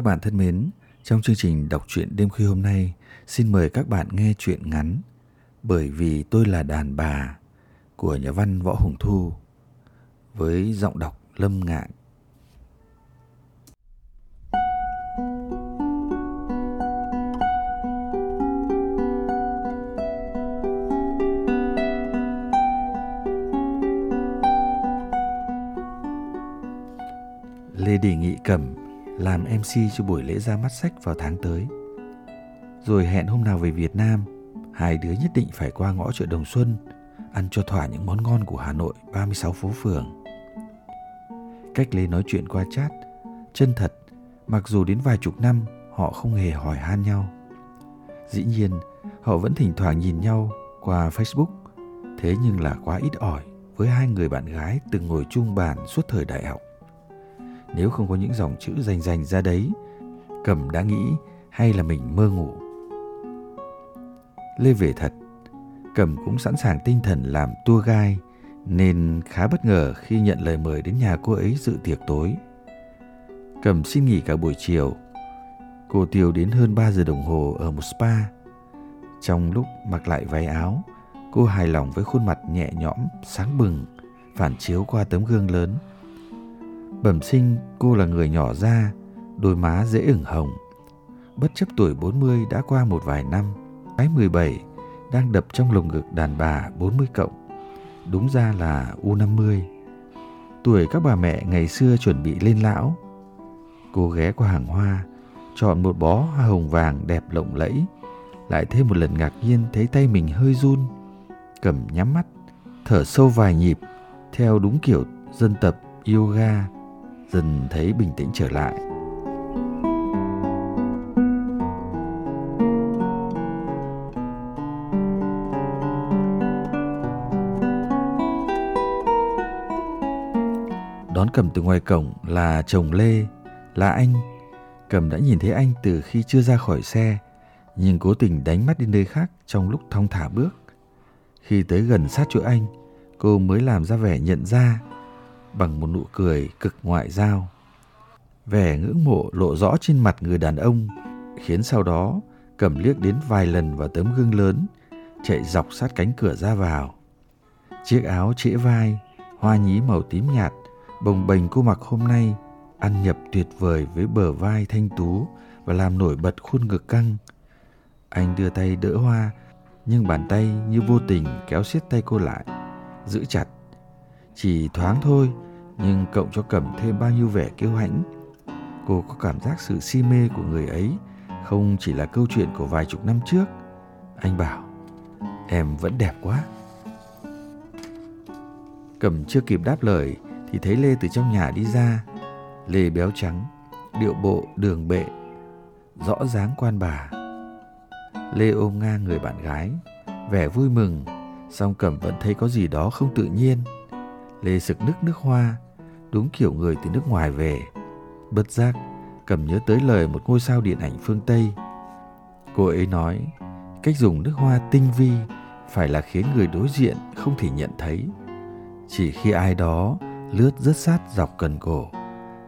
Các bạn thân mến, trong chương trình đọc truyện đêm khuya hôm nay, xin mời các bạn nghe truyện ngắn Bởi vì tôi là đàn bà của nhà văn Võ Hùng Thu với giọng đọc Lâm Ngạn. Lê Đình nghị Cẩm làm MC cho buổi lễ ra mắt sách vào tháng tới. Rồi hẹn hôm nào về Việt Nam, hai đứa nhất định phải qua ngõ chợ Đồng Xuân, ăn cho thỏa những món ngon của Hà Nội 36 phố phường. Cách Lê nói chuyện qua chat, chân thật, mặc dù đến vài chục năm họ không hề hỏi han nhau. Dĩ nhiên, họ vẫn thỉnh thoảng nhìn nhau qua Facebook, thế nhưng là quá ít ỏi với hai người bạn gái từng ngồi chung bàn suốt thời đại học. Nếu không có những dòng chữ rành rành ra đấy, Cẩm đã nghĩ hay là mình mơ ngủ. Lê về thật, Cẩm cũng sẵn sàng tinh thần làm tour guide nên khá bất ngờ khi nhận lời mời đến nhà cô ấy dự tiệc tối. Cẩm xin nghỉ cả buổi chiều. Cô Tiêu đến hơn 3 giờ đồng hồ ở một spa. Trong lúc mặc lại váy áo, cô hài lòng với khuôn mặt nhẹ nhõm, sáng bừng, phản chiếu qua tấm gương lớn. Bẩm sinh cô là người nhỏ da, đôi má dễ ửng hồng. Bất chấp tuổi 40 đã qua một vài năm, cái 17 đang đập trong lồng ngực đàn bà 40 cộng. Đúng ra là U50. Tuổi các bà mẹ ngày xưa chuẩn bị lên lão. Cô ghé qua hàng hoa, chọn một bó hoa hồng vàng đẹp lộng lẫy. Lại thêm một lần ngạc nhiên thấy tay mình hơi run. Cầm nhắm mắt, thở sâu vài nhịp, theo đúng kiểu dân tập yoga dần thấy bình tĩnh trở lại. Đón cầm từ ngoài cổng là chồng lê, là anh. Cầm đã nhìn thấy anh từ khi chưa ra khỏi xe, nhưng cố tình đánh mắt đi nơi khác trong lúc thong thả bước. Khi tới gần sát chỗ anh, cô mới làm ra vẻ nhận ra bằng một nụ cười cực ngoại giao. Vẻ ngưỡng mộ lộ rõ trên mặt người đàn ông, khiến sau đó cầm liếc đến vài lần vào tấm gương lớn, chạy dọc sát cánh cửa ra vào. Chiếc áo trễ vai, hoa nhí màu tím nhạt, bồng bềnh cô mặc hôm nay, ăn nhập tuyệt vời với bờ vai thanh tú và làm nổi bật khuôn ngực căng. Anh đưa tay đỡ hoa, nhưng bàn tay như vô tình kéo siết tay cô lại, giữ chặt chỉ thoáng thôi, nhưng cộng cho Cẩm thêm bao nhiêu vẻ kiêu hãnh. Cô có cảm giác sự si mê của người ấy không chỉ là câu chuyện của vài chục năm trước. Anh bảo, em vẫn đẹp quá. Cẩm chưa kịp đáp lời thì thấy Lê từ trong nhà đi ra. Lê béo trắng, điệu bộ đường bệ, rõ dáng quan bà. Lê ôm ngang người bạn gái, vẻ vui mừng, song Cẩm vẫn thấy có gì đó không tự nhiên. Lê sực nước nước hoa, đúng kiểu người từ nước ngoài về. Bất giác, cầm nhớ tới lời một ngôi sao điện ảnh phương Tây. Cô ấy nói, cách dùng nước hoa tinh vi phải là khiến người đối diện không thể nhận thấy. Chỉ khi ai đó lướt rất sát dọc cần cổ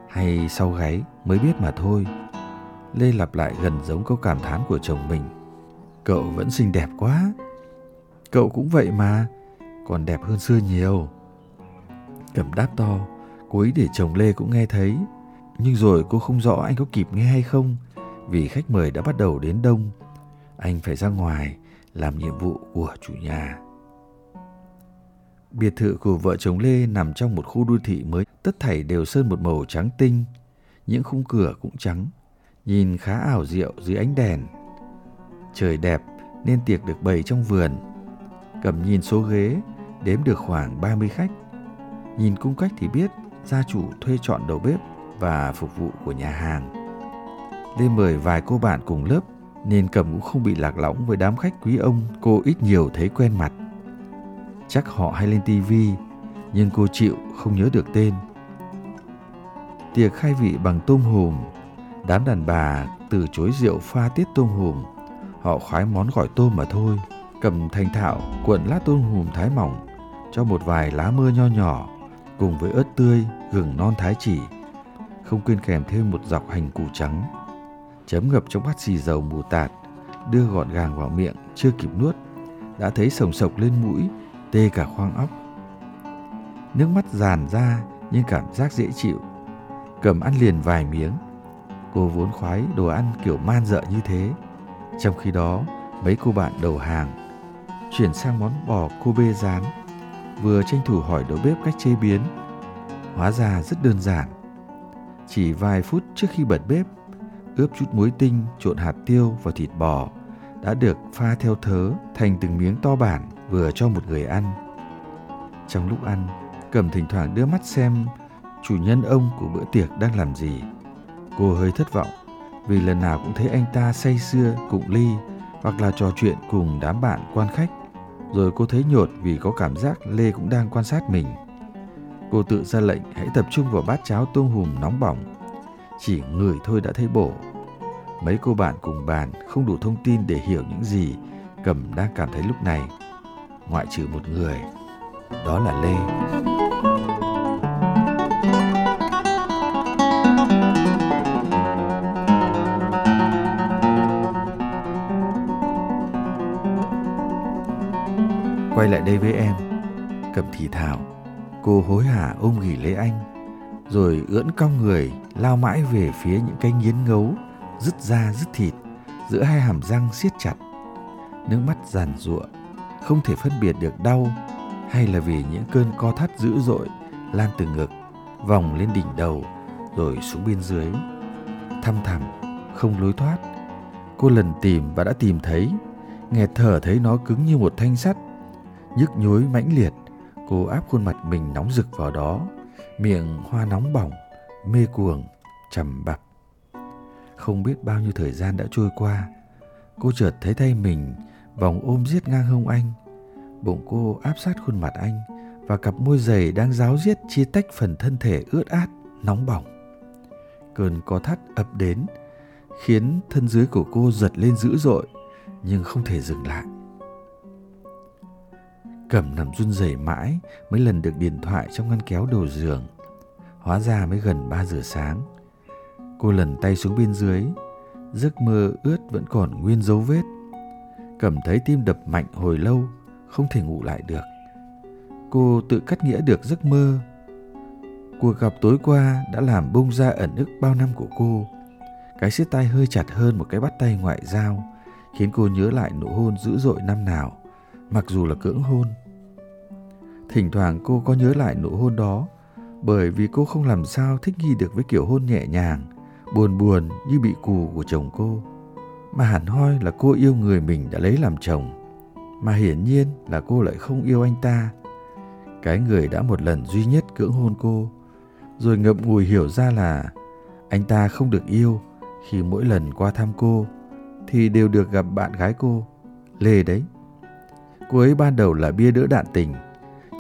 hay sau gáy mới biết mà thôi. Lê lặp lại gần giống câu cảm thán của chồng mình. Cậu vẫn xinh đẹp quá. Cậu cũng vậy mà, còn đẹp hơn xưa nhiều. Cẩm đáp to, cô ấy để chồng Lê cũng nghe thấy. Nhưng rồi cô không rõ anh có kịp nghe hay không, vì khách mời đã bắt đầu đến đông. Anh phải ra ngoài làm nhiệm vụ của chủ nhà. Biệt thự của vợ chồng Lê nằm trong một khu đô thị mới, tất thảy đều sơn một màu trắng tinh, những khung cửa cũng trắng, nhìn khá ảo diệu dưới ánh đèn. Trời đẹp nên tiệc được bày trong vườn. Cầm nhìn số ghế, đếm được khoảng 30 khách. Nhìn cung cách thì biết gia chủ thuê chọn đầu bếp và phục vụ của nhà hàng. Lê mời vài cô bạn cùng lớp nên Cầm cũng không bị lạc lõng với đám khách quý ông cô ít nhiều thấy quen mặt. Chắc họ hay lên tivi nhưng cô chịu không nhớ được tên. Tiệc khai vị bằng tôm hùm, đám đàn bà từ chối rượu pha tiết tôm hùm. Họ khoái món gỏi tôm mà thôi, cầm thành thạo cuộn lát tôm hùm thái mỏng cho một vài lá mưa nho nhỏ cùng với ớt tươi, gừng non thái chỉ. Không quên kèm thêm một dọc hành củ trắng. Chấm ngập trong bát xì dầu mù tạt, đưa gọn gàng vào miệng chưa kịp nuốt, đã thấy sồng sộc lên mũi, tê cả khoang óc. Nước mắt giàn ra nhưng cảm giác dễ chịu. Cầm ăn liền vài miếng. Cô vốn khoái đồ ăn kiểu man dợ như thế. Trong khi đó, mấy cô bạn đầu hàng chuyển sang món bò cô bê rán vừa tranh thủ hỏi đầu bếp cách chế biến. Hóa ra rất đơn giản. Chỉ vài phút trước khi bật bếp, ướp chút muối tinh trộn hạt tiêu vào thịt bò đã được pha theo thớ thành từng miếng to bản vừa cho một người ăn. Trong lúc ăn, Cẩm thỉnh thoảng đưa mắt xem chủ nhân ông của bữa tiệc đang làm gì. Cô hơi thất vọng vì lần nào cũng thấy anh ta say sưa cùng ly hoặc là trò chuyện cùng đám bạn quan khách. Rồi cô thấy nhột vì có cảm giác Lê cũng đang quan sát mình. Cô tự ra lệnh hãy tập trung vào bát cháo tôm hùm nóng bỏng. Chỉ người thôi đã thấy bổ. Mấy cô bạn cùng bàn không đủ thông tin để hiểu những gì Cẩm đang cảm thấy lúc này. Ngoại trừ một người, đó là Lê. Quay lại đây với em. Cầm thì thào Cô hối hả ôm ghì lấy anh, Rồi ưỡn cong người Lao mãi về phía những cái nghiến ngấu Dứt da dứt thịt, Giữa hai hàm răng siết chặt. Nước mắt giàn giụa, Không thể phân biệt được đau Hay là vì những cơn co thắt dữ dội Lan từ ngực, Vòng lên đỉnh đầu, Rồi xuống bên dưới. Thăm thẳm, Không lối thoát. Cô lần tìm và đã tìm thấy, nghe thở thấy nó cứng như một thanh sắt nhức nhối mãnh liệt. Cô áp khuôn mặt mình nóng rực vào đó, miệng hoa nóng bỏng, mê cuồng, trầm bập. Không biết bao nhiêu thời gian đã trôi qua, cô chợt thấy tay mình vòng ôm giết ngang hông anh. Bụng cô áp sát khuôn mặt anh và cặp môi dày đang ráo giết chia tách phần thân thể ướt át, nóng bỏng. Cơn co thắt ập đến, khiến thân dưới của cô giật lên dữ dội, nhưng không thể dừng lại. Cẩm nằm run rẩy mãi mấy lần được điện thoại trong ngăn kéo đầu giường. Hóa ra mới gần 3 giờ sáng. Cô lần tay xuống bên dưới, giấc mơ ướt vẫn còn nguyên dấu vết. Cẩm thấy tim đập mạnh hồi lâu, không thể ngủ lại được. Cô tự cắt nghĩa được giấc mơ. Cuộc gặp tối qua đã làm bung ra ẩn ức bao năm của cô. Cái siết tay hơi chặt hơn một cái bắt tay ngoại giao, khiến cô nhớ lại nụ hôn dữ dội năm nào, mặc dù là cưỡng hôn. Thỉnh thoảng cô có nhớ lại nụ hôn đó bởi vì cô không làm sao thích nghi được với kiểu hôn nhẹ nhàng, buồn buồn như bị cù của chồng cô. Mà hẳn hoi là cô yêu người mình đã lấy làm chồng. Mà hiển nhiên là cô lại không yêu anh ta. Cái người đã một lần duy nhất cưỡng hôn cô, rồi ngậm ngùi hiểu ra là anh ta không được yêu khi mỗi lần qua thăm cô thì đều được gặp bạn gái cô, Lê đấy. Cô ấy ban đầu là bia đỡ đạn tình,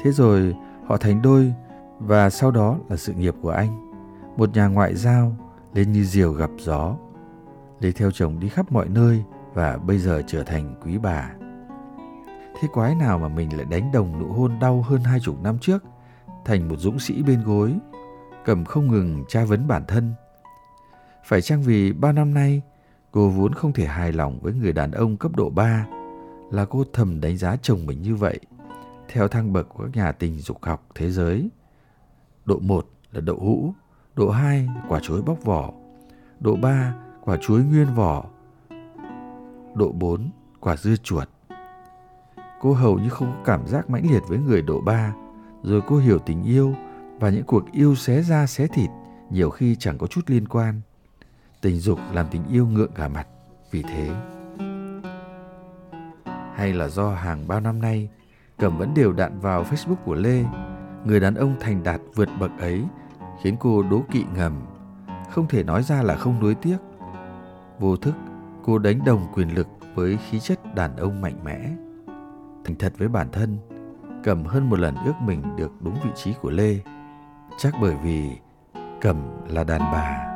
Thế rồi họ thành đôi và sau đó là sự nghiệp của anh. Một nhà ngoại giao lên như diều gặp gió. Lê theo chồng đi khắp mọi nơi và bây giờ trở thành quý bà. Thế quái nào mà mình lại đánh đồng nụ hôn đau hơn hai chục năm trước thành một dũng sĩ bên gối, cầm không ngừng tra vấn bản thân. Phải chăng vì bao năm nay cô vốn không thể hài lòng với người đàn ông cấp độ 3 là cô thầm đánh giá chồng mình như vậy theo thang bậc của các nhà tình dục học thế giới. Độ 1 là đậu hũ, độ 2 là quả chuối bóc vỏ, độ 3 quả chuối nguyên vỏ, độ 4 quả dưa chuột. Cô hầu như không có cảm giác mãnh liệt với người độ 3 rồi cô hiểu tình yêu và những cuộc yêu xé da xé thịt nhiều khi chẳng có chút liên quan. Tình dục làm tình yêu ngượng cả mặt vì thế. Hay là do hàng bao năm nay Cẩm vẫn đều đạn vào Facebook của Lê, người đàn ông thành đạt vượt bậc ấy khiến cô đố kỵ ngầm, không thể nói ra là không nuối tiếc. Vô thức, cô đánh đồng quyền lực với khí chất đàn ông mạnh mẽ. Thành thật với bản thân, Cẩm hơn một lần ước mình được đúng vị trí của Lê. Chắc bởi vì Cẩm là đàn bà.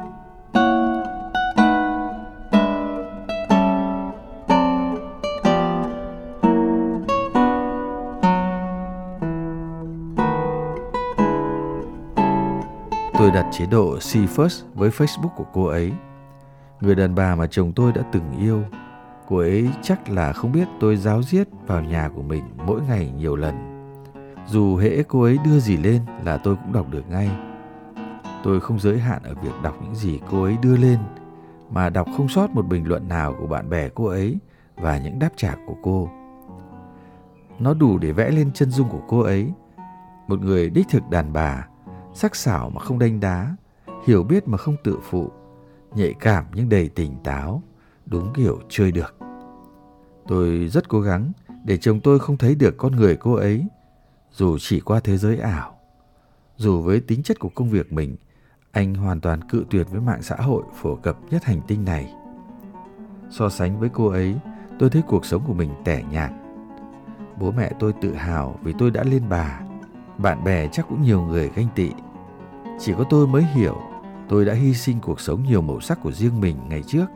Đặt chế độ See First với Facebook của cô ấy. Người đàn bà mà chồng tôi đã từng yêu. Cô ấy chắc là không biết tôi giáo giết vào nhà của mình mỗi ngày nhiều lần. Dù hễ cô ấy đưa gì lên là tôi cũng đọc được ngay. Tôi không giới hạn ở việc đọc những gì cô ấy đưa lên, mà đọc không sót một bình luận nào của bạn bè cô ấy và những đáp trả của cô. Nó đủ để vẽ lên chân dung của cô ấy, một người đích thực đàn bà, sắc sảo mà không đánh đá, hiểu biết mà không tự phụ, nhạy cảm nhưng đầy tỉnh táo, đúng kiểu chơi được. Tôi rất cố gắng để chồng tôi không thấy được con người cô ấy, dù chỉ qua thế giới ảo. Dù với tính chất của công việc mình, anh hoàn toàn cự tuyệt với mạng xã hội phổ cập nhất hành tinh này. So sánh với cô ấy, tôi thấy cuộc sống của mình tẻ nhạt. Bố mẹ tôi tự hào vì tôi đã lên bà. Bạn bè chắc cũng nhiều người ganh tị. Chỉ có tôi mới hiểu tôi đã hy sinh cuộc sống nhiều màu sắc của riêng mình ngày trước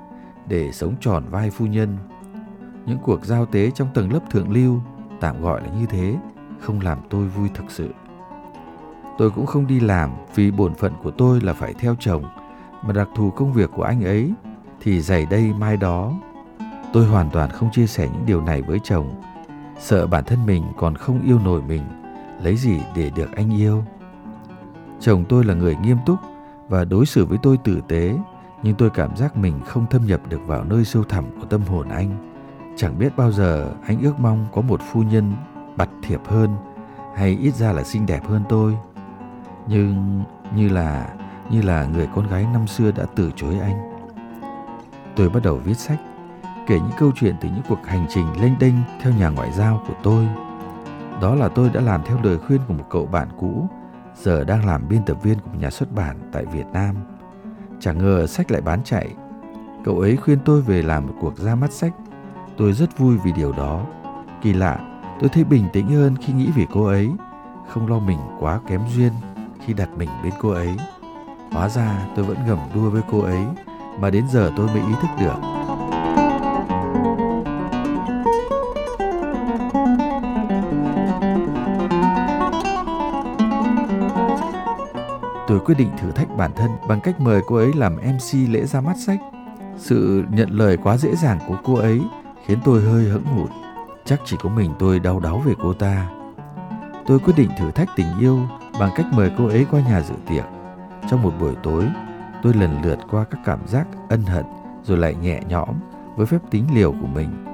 để sống tròn vai phu nhân. Những cuộc giao tế trong tầng lớp thượng lưu, tạm gọi là như thế, không làm tôi vui thực sự. Tôi cũng không đi làm vì bổn phận của tôi là phải theo chồng, mà đặc thù công việc của anh ấy thì giày đây mai đó. Tôi hoàn toàn không chia sẻ những điều này với chồng, sợ bản thân mình còn không yêu nổi mình, lấy gì để được anh yêu. Chồng tôi là người nghiêm túc và đối xử với tôi tử tế, nhưng tôi cảm giác mình không thâm nhập được vào nơi sâu thẳm của tâm hồn anh. Chẳng biết bao giờ anh ước mong có một phu nhân bặt thiệp hơn hay ít ra là xinh đẹp hơn tôi. Nhưng như là như là người con gái năm xưa đã từ chối anh. Tôi bắt đầu viết sách, kể những câu chuyện từ những cuộc hành trình lênh đênh theo nhà ngoại giao của tôi. Đó là tôi đã làm theo lời khuyên của một cậu bạn cũ giờ đang làm biên tập viên của nhà xuất bản tại Việt Nam. Chẳng ngờ sách lại bán chạy. Cậu ấy khuyên tôi về làm một cuộc ra mắt sách. Tôi rất vui vì điều đó. Kỳ lạ, tôi thấy bình tĩnh hơn khi nghĩ về cô ấy, không lo mình quá kém duyên khi đặt mình bên cô ấy. Hóa ra tôi vẫn gầm đua với cô ấy mà đến giờ tôi mới ý thức được tôi quyết định thử thách bản thân bằng cách mời cô ấy làm MC lễ ra mắt sách. Sự nhận lời quá dễ dàng của cô ấy khiến tôi hơi hững hụt. Chắc chỉ có mình tôi đau đáu về cô ta. Tôi quyết định thử thách tình yêu bằng cách mời cô ấy qua nhà dự tiệc. Trong một buổi tối, tôi lần lượt qua các cảm giác ân hận rồi lại nhẹ nhõm với phép tính liều của mình.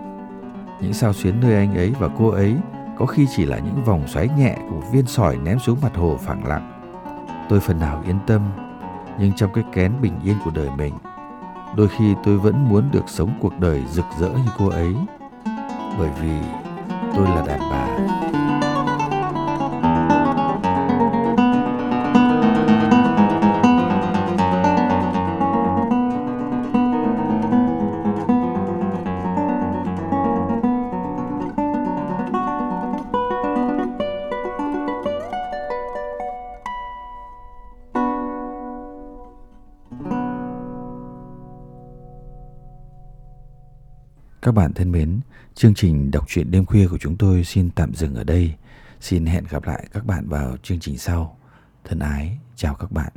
Những sao xuyến nơi anh ấy và cô ấy có khi chỉ là những vòng xoáy nhẹ của viên sỏi ném xuống mặt hồ phẳng lặng. Tôi phần nào yên tâm, nhưng trong cái kén bình yên của đời mình, đôi khi tôi vẫn muốn được sống cuộc đời rực rỡ như cô ấy, bởi vì tôi là đàn bà. Các bạn thân mến, chương trình đọc truyện đêm khuya của chúng tôi xin tạm dừng ở đây. Xin hẹn gặp lại các bạn vào chương trình sau. Thân ái, chào các bạn.